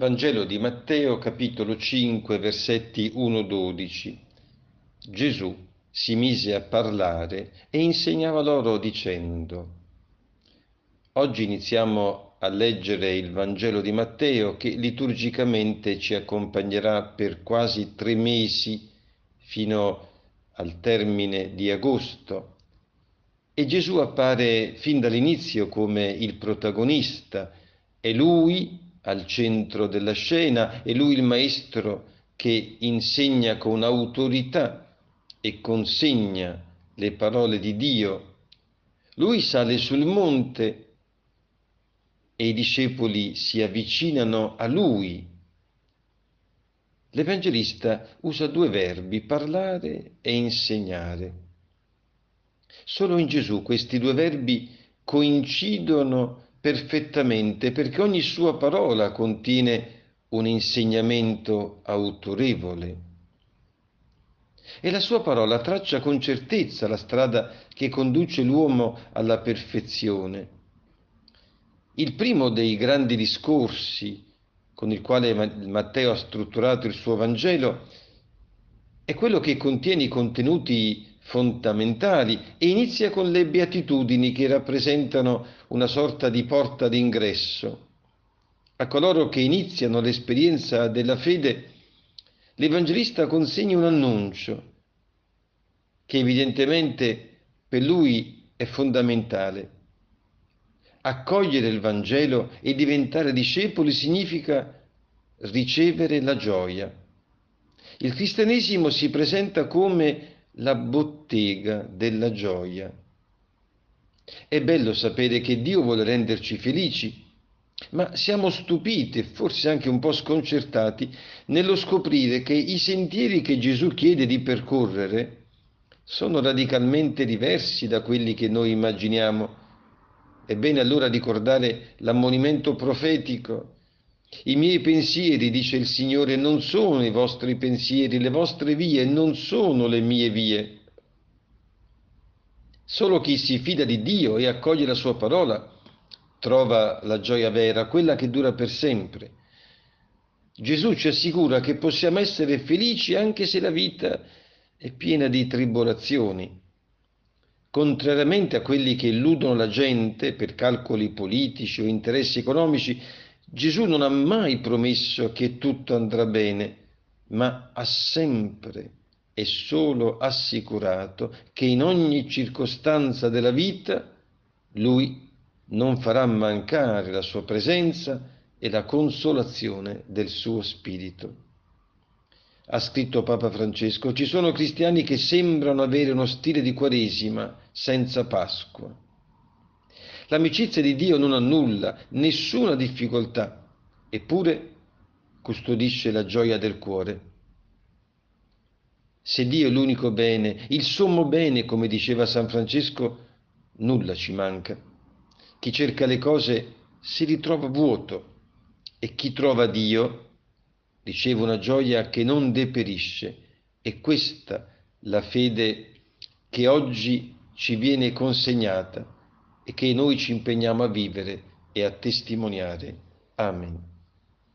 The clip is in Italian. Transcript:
Vangelo di Matteo capitolo 5 versetti 1-12. Gesù si mise a parlare e insegnava loro dicendo, Oggi iniziamo a leggere il Vangelo di Matteo che liturgicamente ci accompagnerà per quasi tre mesi fino al termine di agosto. E Gesù appare fin dall'inizio come il protagonista, è lui al centro della scena, è lui il maestro che insegna con autorità e consegna le parole di Dio. Lui sale sul monte e i discepoli si avvicinano a lui. L'Evangelista usa due verbi, parlare e insegnare. Solo in Gesù questi due verbi coincidono perfettamente perché ogni sua parola contiene un insegnamento autorevole. E la sua parola traccia con certezza la strada che conduce l'uomo alla perfezione. Il primo dei grandi discorsi con il quale Matteo ha strutturato il suo Vangelo è quello che contiene i contenuti fondamentali e inizia con le beatitudini che rappresentano una sorta di porta d'ingresso. A coloro che iniziano l'esperienza della fede, l'Evangelista consegna un annuncio che evidentemente per lui è fondamentale. Accogliere il Vangelo e diventare discepoli significa ricevere la gioia. Il cristianesimo si presenta come la bottega della gioia. È bello sapere che Dio vuole renderci felici, ma siamo stupiti e forse anche un po' sconcertati nello scoprire che i sentieri che Gesù chiede di percorrere sono radicalmente diversi da quelli che noi immaginiamo. È bene allora ricordare l'ammonimento profetico i miei pensieri, dice il Signore, non sono i vostri pensieri, le vostre vie non sono le mie vie. Solo chi si fida di Dio e accoglie la sua parola trova la gioia vera, quella che dura per sempre. Gesù ci assicura che possiamo essere felici anche se la vita è piena di tribolazioni. Contrariamente a quelli che illudono la gente per calcoli politici o interessi economici, Gesù non ha mai promesso che tutto andrà bene, ma ha sempre e solo assicurato che in ogni circostanza della vita lui non farà mancare la sua presenza e la consolazione del suo spirito. Ha scritto Papa Francesco, ci sono cristiani che sembrano avere uno stile di Quaresima senza Pasqua L'amicizia di Dio non annulla nessuna difficoltà, eppure custodisce la gioia del cuore. Se Dio è l'unico bene, il sommo bene, come diceva San Francesco, nulla ci manca. Chi cerca le cose si ritrova vuoto e chi trova Dio riceve una gioia che non deperisce. È questa la fede che oggi ci viene consegnata e che noi ci impegniamo a vivere e a testimoniare. Amen.